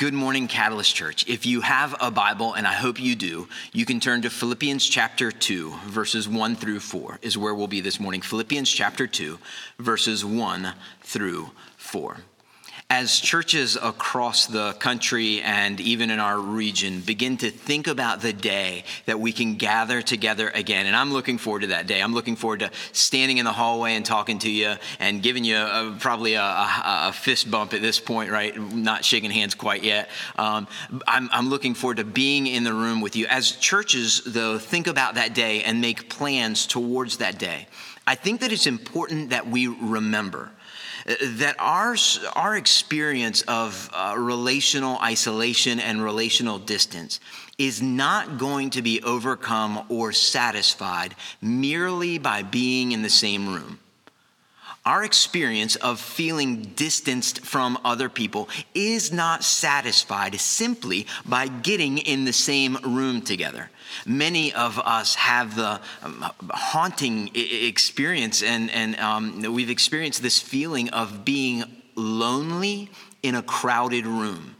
Good morning, Catalyst Church. If you have a Bible, and I hope you do, you can turn to Philippians chapter 2, verses 1 through 4, is where we'll be this morning. Philippians chapter 2, verses 1 through 4 as churches across the country and even in our region begin to think about the day that we can gather together again, and I'm looking forward to that day. I'm looking forward to standing in the hallway and talking to you and giving you a, probably a, a, a, fist bump at this point, right? Not shaking hands quite yet. Um, I'm, I'm looking forward to being in the room with you. As churches, though, think about that day and make plans towards that day. I think that it's important that we remember that our, our experience of uh, relational isolation and relational distance is not going to be overcome or satisfied merely by being in the same room. Our experience of feeling distanced from other people is not satisfied simply by getting in the same room together. Many of us have the um, haunting experience, and, and um, we've experienced this feeling of being lonely in a crowded room.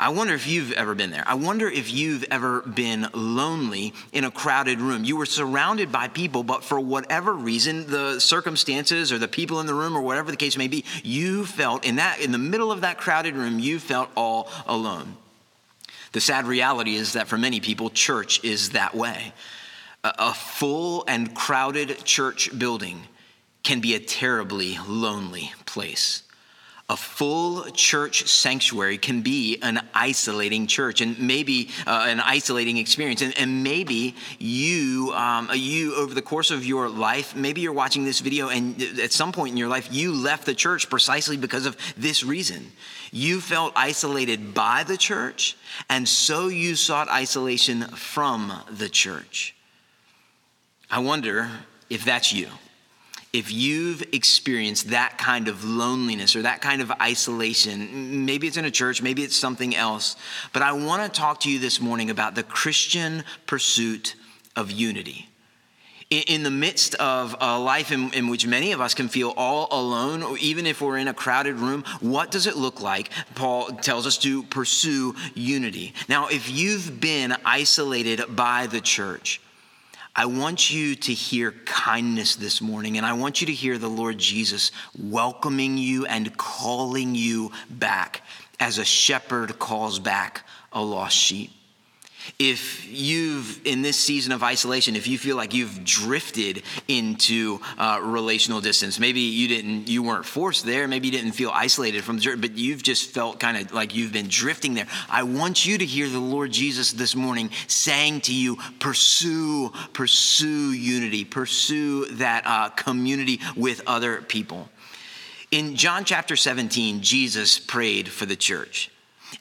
I wonder if you've ever been there. I wonder if you've ever been lonely in a crowded room. You were surrounded by people, but for whatever reason, the circumstances or the people in the room or whatever the case may be, you felt in that in the middle of that crowded room, you felt all alone. The sad reality is that for many people, church is that way. A full and crowded church building can be a terribly lonely place a full church sanctuary can be an isolating church and maybe uh, an isolating experience. And, and maybe you um, you over the course of your life maybe you're watching this video and at some point in your life you left the church precisely because of this reason. You felt isolated by the church and so you sought isolation from the church. I wonder if that's you if you've experienced that kind of loneliness or that kind of isolation, maybe it's in a church, maybe it's something else, but I want to talk to you this morning about the Christian pursuit of unity. In the midst of a life in, in, which many of us can feel all alone, or even if we're in a crowded room, what does it look like? Paul tells us to pursue unity. Now, if you've been isolated by the church, I want you to hear kindness this morning, and I want you to hear the Lord Jesus welcoming you and calling you back as a shepherd calls back a lost sheep if you've in this season of isolation if you feel like you've drifted into uh, relational distance maybe you didn't you weren't forced there maybe you didn't feel isolated from the church but you've just felt kind of like you've been drifting there. I want you to hear the lord jesus this morning saying to you pursue pursue unity pursue that uh, community with other people. In john chapter 17 jesus prayed for the church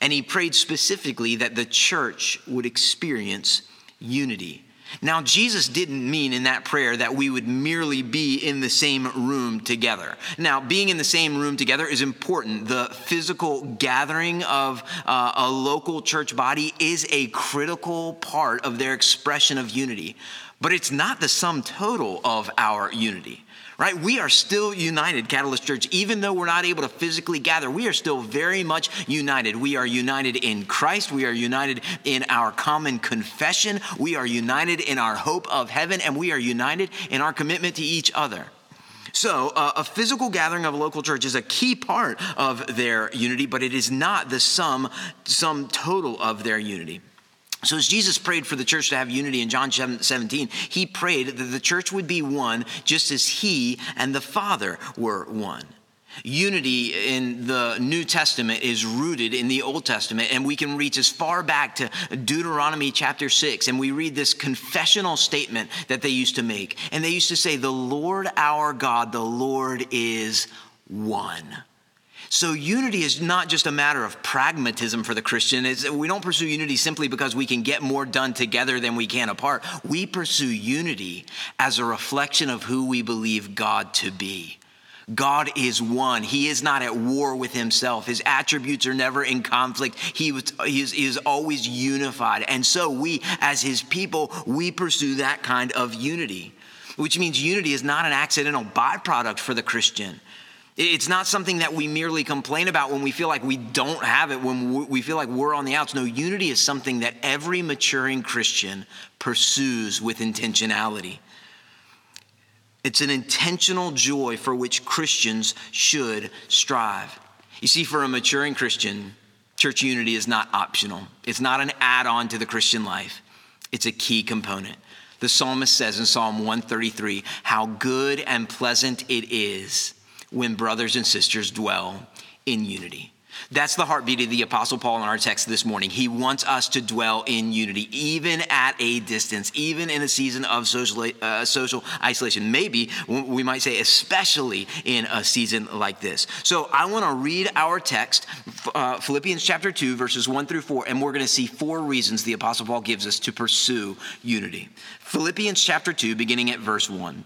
and he prayed specifically that the church would experience unity. Now, Jesus didn't mean in that prayer that we would merely be in the same room together. Now, being in the same room together is important. The physical gathering of uh, a local church body is a critical part of their expression of unity, but it's not the sum total of our unity right? We are still united, Catalyst Church. Even though we're not able to physically gather, we are still very much united. We are united in Christ. We are united in our common confession. We are united in our hope of heaven, and we are united in our commitment to each other. So, uh, a physical gathering of a local church is a key part of their unity, but it is not the sum, sum total of their unity. So, as Jesus prayed for the church to have unity in John 17, he prayed that the church would be one just as he and the Father were one. Unity in the New Testament is rooted in the Old Testament, and we can reach as far back to Deuteronomy chapter 6, and we read this confessional statement that they used to make. And they used to say, The Lord our God, the Lord is one. So, unity is not just a matter of pragmatism for the Christian. It's, we don't pursue unity simply because we can get more done together than we can apart. We pursue unity as a reflection of who we believe God to be. God is one. He is not at war with himself. His attributes are never in conflict. He, was, he, is, he is always unified. And so, we, as his people, we pursue that kind of unity, which means unity is not an accidental byproduct for the Christian. It's not something that we merely complain about when we feel like we don't have it, when we feel like we're on the outs. No, unity is something that every maturing Christian pursues with intentionality. It's an intentional joy for which Christians should strive. You see, for a maturing Christian, church unity is not optional, it's not an add on to the Christian life, it's a key component. The psalmist says in Psalm 133 how good and pleasant it is when brothers and sisters dwell in unity. That's the heartbeat of the Apostle Paul in our text this morning. He wants us to dwell in unity, even at a distance, even in a season of social, uh, social isolation. Maybe we might say, especially in a season like this. So I want to read our text, uh, Philippians chapter 2, verses 1 through 4, and we're going to see four reasons the Apostle Paul gives us to pursue unity. Philippians chapter 2, beginning at verse 1.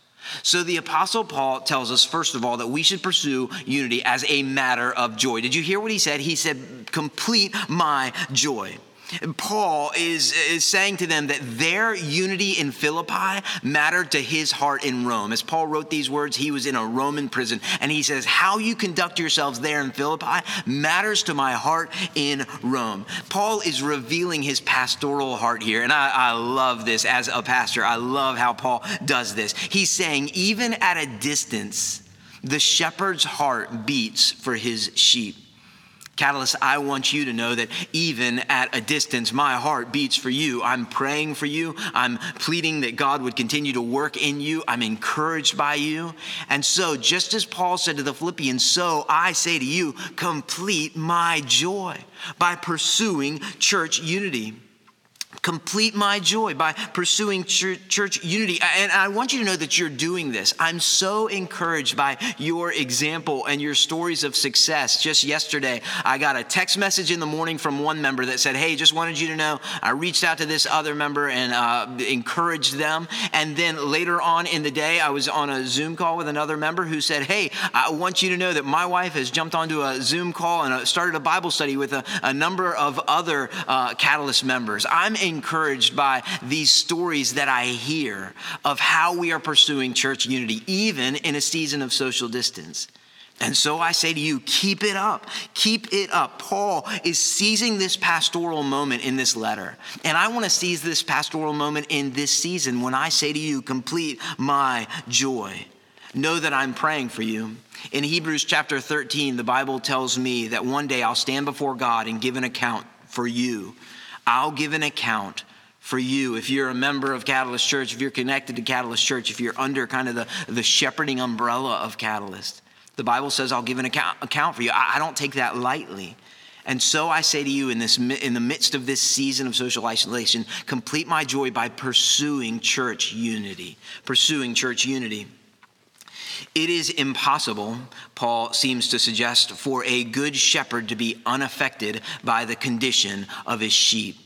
So the Apostle Paul tells us, first of all, that we should pursue unity as a matter of joy. Did you hear what he said? He said, Complete my joy. Paul is, is saying to them that their unity in Philippi mattered to his heart in Rome. As Paul wrote these words, he was in a Roman prison, and he says, How you conduct yourselves there in Philippi matters to my heart in Rome. Paul is revealing his pastoral heart here, and I, I love this as a pastor. I love how Paul does this. He's saying, Even at a distance, the shepherd's heart beats for his sheep. Catalyst, I want you to know that even at a distance, my heart beats for you. I'm praying for you. I'm pleading that God would continue to work in you. I'm encouraged by you. And so, just as Paul said to the Philippians, so I say to you, complete my joy by pursuing church unity complete my joy by pursuing church unity. And I want you to know that you're doing this. I'm so encouraged by your example and your stories of success. Just yesterday, I got a text message in the morning from one member that said, Hey, just wanted you to know I reached out to this other member and uh, encouraged them. And then later on in the day, I was on a Zoom call with another member who said, Hey, I want you to know that my wife has jumped onto a Zoom call and uh, started a Bible study with a, a number of other uh, Catalyst members. I'm encouraged by these stories that I hear of how we are pursuing church unity, even in a season of social distance. And so I say to you, keep it up. Keep it up. Paul is seizing this pastoral moment in this letter. And I want to seize this pastoral moment in this season when I say to you, complete my joy. Know that I'm praying for you. In Hebrews chapter 13, the Bible tells me that one day I'll stand before God and give an account for you. I'll give an account for you. If you're a member of Catalyst Church, if you're connected to Catalyst Church, if you're under kind of the, the shepherding umbrella of Catalyst, the Bible says, I'll give an account, account for you. I, I don't take that lightly. And so I say to you in this in the midst of this season of social isolation, complete my joy by pursuing church unity. Pursuing church unity. It is impossible, Paul seems to suggest, for a good shepherd to be unaffected by the condition of his sheep.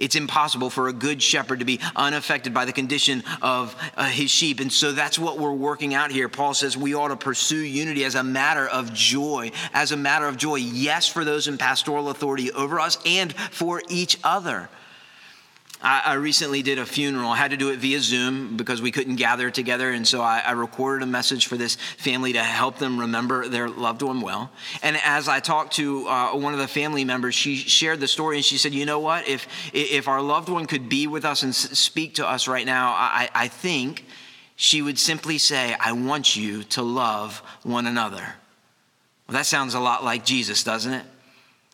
It's impossible for a good shepherd to be unaffected by the condition of uh, his sheep. And so that's what we're working out here. Paul says we ought to pursue unity as a matter of joy, as a matter of joy, yes, for those in pastoral authority over us and for each other. I, I, recently did a funeral. I had to do it via Zoom because we couldn't gather together. And so I, I, recorded a message for this family to help them remember their loved one well. And as I talked to uh, one of the family members, she shared the story and she said, You know what? If, if our loved one could be with us and speak to us right now, I, I think she would simply say, I want you to love one another. Well, that sounds a lot like Jesus, doesn't it?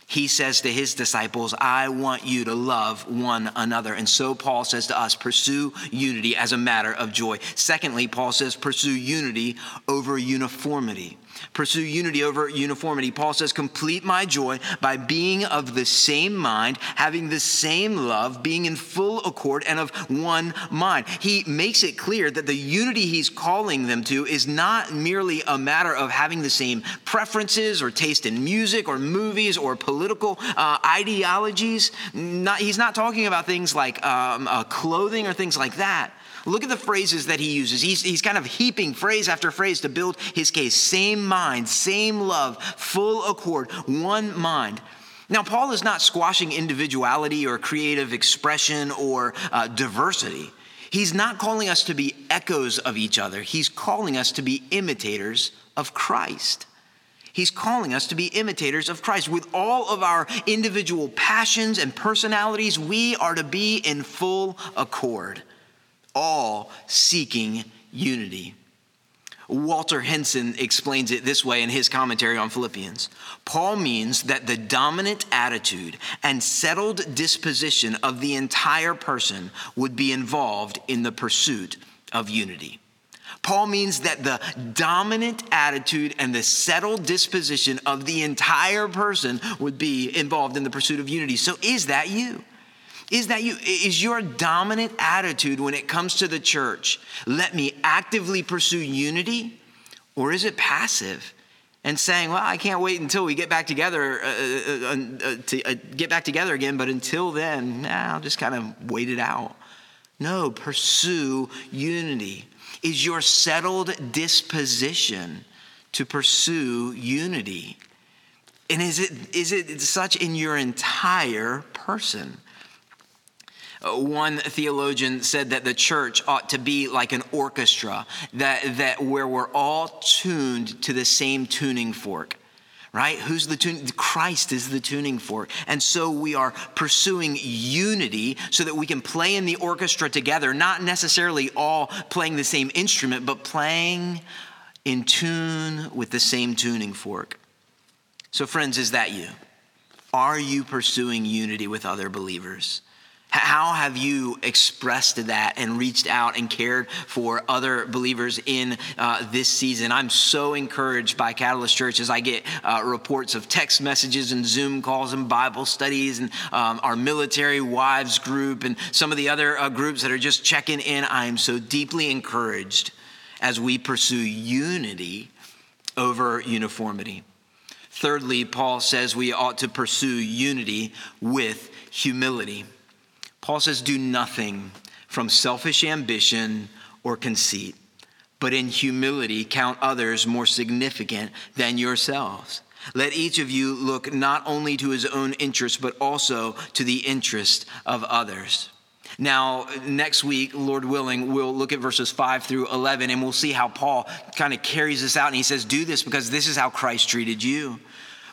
He says to his disciples, I want you to love one another. And so Paul says to us, pursue unity as a matter of joy. Secondly, Paul says, pursue unity over uniformity. Pursue unity over uniformity. Paul says, Complete my joy by being of the same mind, having the same love, being in full accord and of one mind. He makes it clear that the unity he's calling them to is not merely a matter of having the same preferences or taste in music or movies or political uh, ideologies. Not, he's not talking about things like um, uh, clothing or things like that. Look at the phrases that he uses. He's, he's kind of heaping phrase after phrase to build his case. Same mind, same love, full accord, one mind. Now, Paul is not squashing individuality or creative expression or uh, diversity. He's not calling us to be echoes of each other. He's calling us to be imitators of Christ. He's calling us to be imitators of Christ. With all of our individual passions and personalities, we are to be in full accord all seeking unity. Walter Hansen explains it this way in his commentary on Philippians. Paul means that the dominant attitude and settled disposition of the entire person would be involved in the pursuit of unity. Paul means that the dominant attitude and the settled disposition of the entire person would be involved in the pursuit of unity. So, is that you? Is that you? Is your dominant attitude when it comes to the church, let me actively pursue unity? Or is it passive and saying, well, I can't wait until we get back together uh, uh, uh, uh to uh, get back together again, but until then, nah, I'll just kind of wait it out. No, pursue unity. Is your settled disposition to pursue unity? And is it, is it such in your entire person? Uh, one theologian said that the church ought to be like an orchestra, that, that where we're all tuned to the same tuning fork right? Who's the tune? Christ is the tuning fork. And so we are pursuing unity so that we can play in the orchestra together, not necessarily all playing the same instrument, but playing in tune with the same tuning fork. So, friends, is that you? Are you pursuing unity with other believers? How have you expressed that and reached out and cared for other believers in uh, this season? I'm so encouraged by Catalyst Church as I get uh, reports of text messages and Zoom calls and Bible studies and um, our military wives group and some of the other uh, groups that are just checking in. I am so deeply encouraged as we pursue unity over uniformity. Thirdly, Paul says we ought to pursue unity with humility. Paul says, Do nothing from selfish ambition or conceit, but in humility count others more significant than yourselves. Let each of you look not only to his own interest, but also to the interest of others. Now, next week, Lord willing, we'll look at verses 5 through 11 and we'll see how Paul kind of carries this out. And he says, Do this because this is how Christ treated you.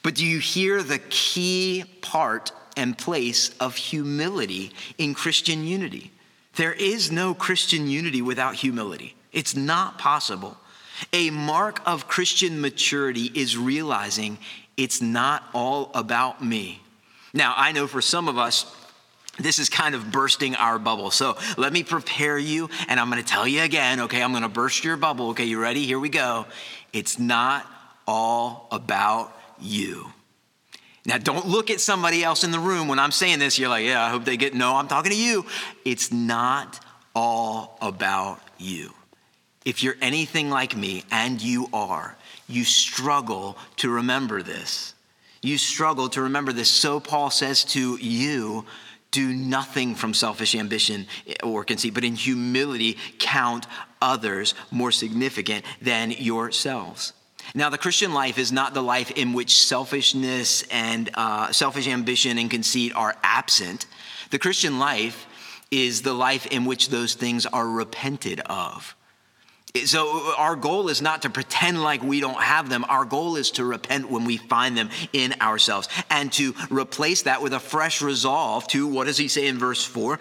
But do you hear the key part and place of humility in Christian unity. There is no Christian unity without humility, it's not possible. A mark of Christian maturity is realizing it's not all about me. Now, I know for some of us, this is kind of bursting our bubble. So let me prepare you, and I'm gonna tell you again, okay? I'm gonna burst your bubble. Okay, you ready? Here we go. It's not all about you. Now, don't look at somebody else in the room when I'm saying this. You're like, yeah, I hope they get, no, I'm talking to you. It's not all about you. If you're anything like me, and you are, you struggle to remember this. You struggle to remember this. So Paul says to you, do nothing from selfish ambition eh, or conceit, but in humility count others more significant than yourselves. Now, the Christian life is not the life in which selfishness and uh, selfish ambition and conceit are absent. The Christian life is the life in which those things are repented of. So, our goal is not to pretend like we don't have them. Our goal is to repent when we find them in ourselves and to replace that with a fresh resolve to, what does he say in verse 4?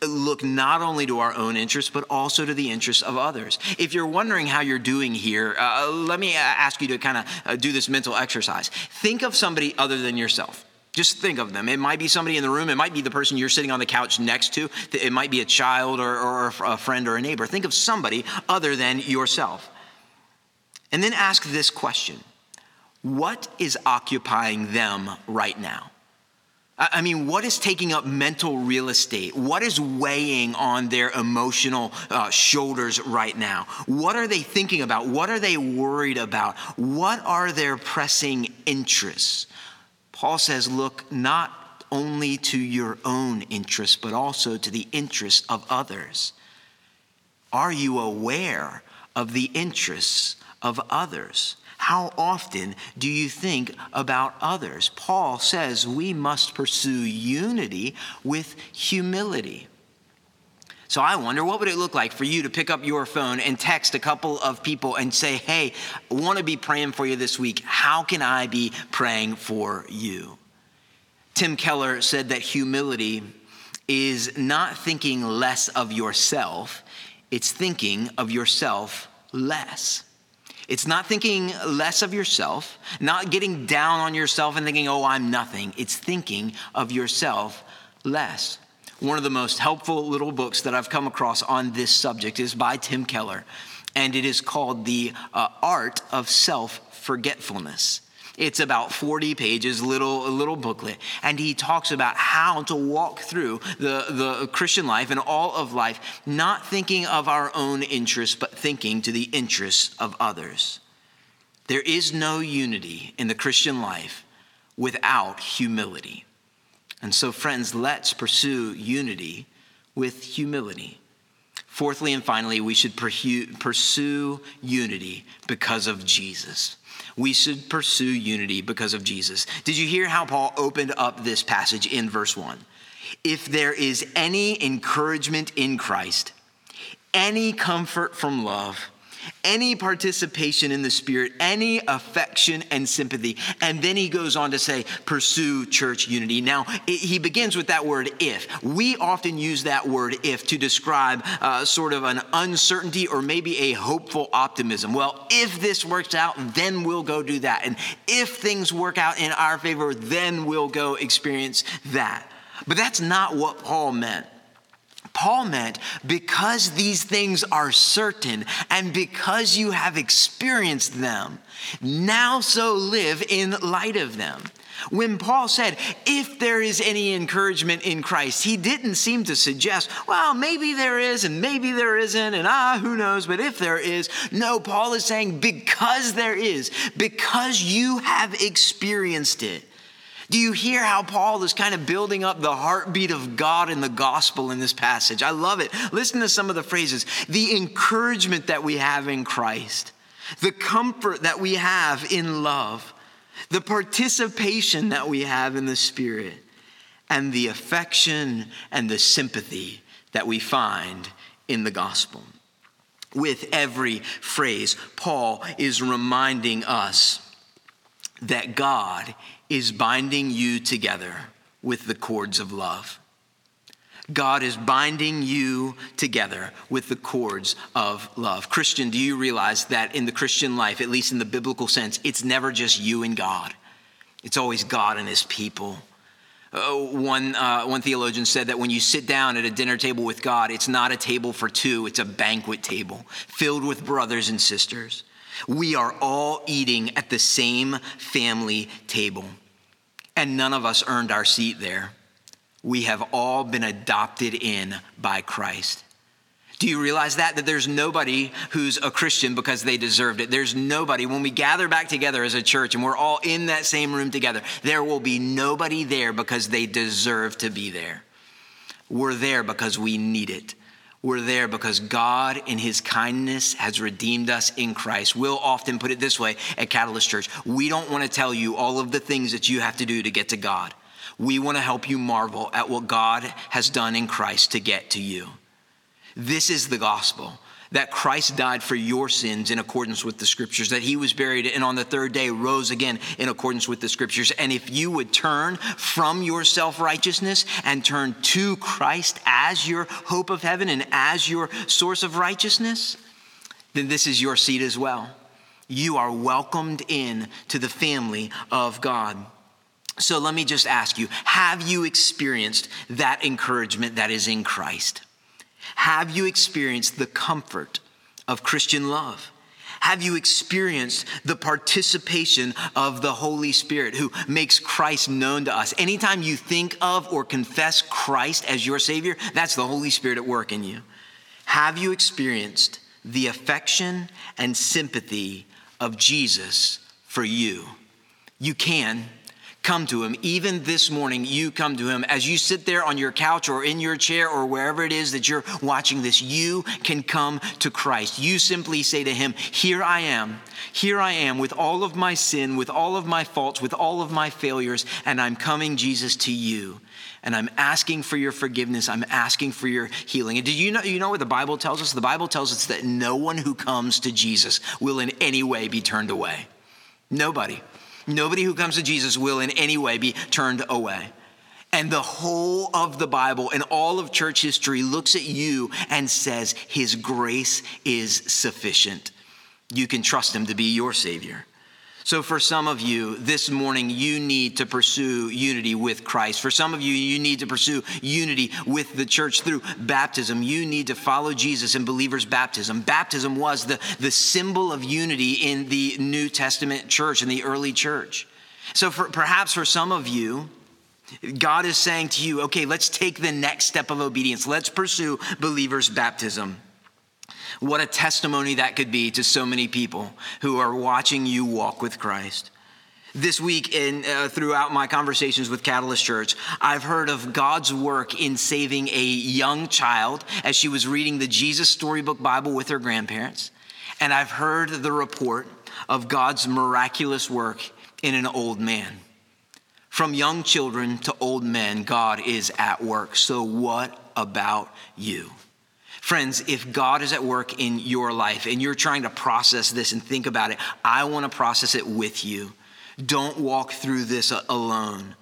Look not only to our own interests, but also to the interests of others. If you're wondering how you're doing here, uh, let me ask you to kind of uh, do this mental exercise. Think of somebody other than yourself. Just think of them. It might be somebody in the room. It might be the person you're sitting on the couch next to. It might be a child or, or a friend or a neighbor. Think of somebody other than yourself. And then ask this question What is occupying them right now? I mean, what is taking up mental real estate? What is weighing on their emotional uh, shoulders right now? What are they thinking about? What are they worried about? What are their pressing interests? Paul says, look not only to your own interests, but also to the interests of others. Are you aware of the interests of others? How often do you think about others? Paul says we must pursue unity with humility. So I wonder what would it look like for you to pick up your phone and text a couple of people and say, "Hey, I want to be praying for you this week. How can I be praying for you?" Tim Keller said that humility is not thinking less of yourself, it's thinking of yourself less. It's not thinking less of yourself, not getting down on yourself and thinking, oh, I'm nothing. It's thinking of yourself less. One of the most helpful little books that I've come across on this subject is by Tim Keller, and it is called The uh, Art of Self Forgetfulness. It's about 40 pages, little, little booklet, and he talks about how to walk through the, the Christian life and all of life, not thinking of our own interests, but thinking to the interests of others. There is no unity in the Christian life without humility. And so, friends, let's pursue unity with humility. Fourthly and finally, we should pursue unity because of Jesus. We should pursue unity because of Jesus. Did you hear how Paul opened up this passage in verse 1? If there is any encouragement in Christ, any comfort from love, any participation in the Spirit, any affection and sympathy. And then he goes on to say, pursue church unity. Now, he begins with that word if. We often use that word if to describe uh, sort of an uncertainty or maybe a hopeful optimism. Well, if this works out, then we'll go do that. And if things work out in our favor, then we'll go experience that. But that's not what Paul meant. Paul meant because these things are certain and because you have experienced them, now so live in light of them. When Paul said, if there is any encouragement in Christ, he didn't seem to suggest, well, maybe there is and maybe there isn't, and ah, who knows, but if there is. No, Paul is saying, because there is, because you have experienced it, do you hear how Paul is kind of building up the heartbeat of God in the gospel in this passage? I love it. Listen to some of the phrases the encouragement that we have in Christ, the comfort that we have in love, the participation that we have in the Spirit, and the affection and the sympathy that we find in the gospel. With every phrase, Paul is reminding us that God is binding you together with the cords of love. God is binding you together with the cords of love. Christian, do you realize that in the Christian life, at least in the biblical sense, it's never just you and God, it's always God and his people. Uh, one, uh, one theologian said that when you sit down at a dinner table with God, it's not a table for two, it's a banquet table filled with brothers and sisters. We are all eating at the same family table, and none of us earned our seat there. We have all been adopted in by Christ. Do you realize that? That there's nobody who's a Christian because they deserved it. There's nobody. When we gather back together as a church and we're all in that same room together, there will be nobody there because they deserve to be there. We're there because we need it. We're there because God, in His kindness, has redeemed us in Christ. We'll often put it this way at Catalyst Church we don't want to tell you all of the things that you have to do to get to God. We want to help you marvel at what God has done in Christ to get to you. This is the gospel that Christ died for your sins in accordance with the scriptures, that he was buried and on the third day rose again in accordance with the scriptures. And if you would turn from your self righteousness and turn to Christ as your hope of heaven and as your source of righteousness, then this is your seat as well. You are welcomed in to the family of God. So let me just ask you have you experienced that encouragement that is in Christ? Have you experienced the comfort of Christian love? Have you experienced the participation of the Holy Spirit who makes Christ known to us? Anytime you think of or confess Christ as your Savior, that's the Holy Spirit at work in you. Have you experienced the affection and sympathy of Jesus for you? You can come to him. Even this morning, you come to him. As you sit there on your couch or in your chair or wherever it is that you're watching this, you can come to Christ. You simply say to him, Here I am. Here I am with all of my sin, with all of my faults, with all of my failures, and I'm coming, Jesus, to you. And I'm asking for your forgiveness. I'm asking for your healing. And did you know, you know what the Bible tells us? The Bible tells us that no one who comes to Jesus will in any way be turned away. Nobody. Nobody who comes to Jesus will in any way be turned away. And the whole of the Bible and all of church history looks at you and says, His grace is sufficient. You can trust Him to be your Savior. So, for some of you this morning, you need to pursue unity with Christ. For some of you, you need to pursue unity with the church through baptism. You need to follow Jesus in believers' baptism. Baptism was the, the symbol of unity in the New Testament church, in the early church. So, for, perhaps for some of you, God is saying to you, okay, let's take the next step of obedience. Let's pursue believers' baptism. What a testimony that could be to so many people who are watching you walk with Christ. This week, in, uh, throughout my conversations with Catalyst Church, I've heard of God's work in saving a young child as she was reading the Jesus Storybook Bible with her grandparents. And I've heard the report of God's miraculous work in an old man. From young children to old men, God is at work. So, what about you? Friends, if God is at work in your life and you're trying to process this and think about it, I want to process it with you. Don't walk through this alone.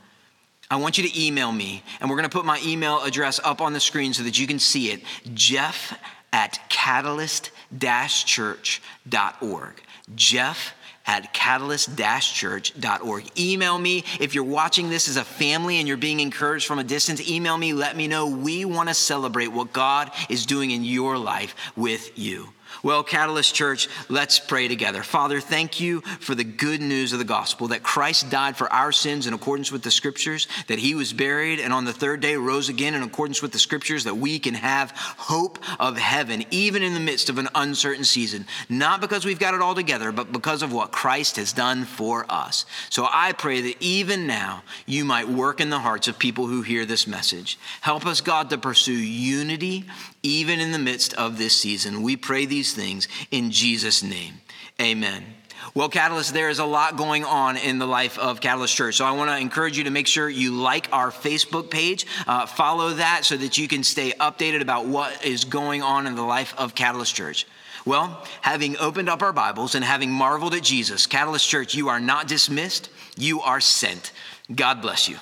I want you to email me, and we're going to put my email address up on the screen so that you can see it. Jeff at catalyst church.org. Jeff at catalyst-church.org. Email me if you're watching this as a family and you're being encouraged from a distance. Email me, let me know. We want to celebrate what God is doing in your life with you. Well, Catalyst Church, let's pray together. Father, thank you for the good news of the gospel that Christ died for our sins in accordance with the scriptures, that he was buried and on the third day rose again in accordance with the scriptures, that we can have hope of heaven, even in the midst of an uncertain season. Not because we've got it all together, but because of what Christ has done for us. So I pray that even now you might work in the hearts of people who hear this message. Help us, God, to pursue unity even in the midst of this season. We pray these things in Jesus' name. Amen. Well, Catalyst, there is a lot going on in the life of Catalyst Church. So I want to encourage you to make sure you like our Facebook page, uh, follow that so that you can stay updated about what is going on in the life of Catalyst Church. Well, having opened up our Bibles and having marveled at Jesus, Catalyst Church, you are not dismissed, you are sent. God bless you.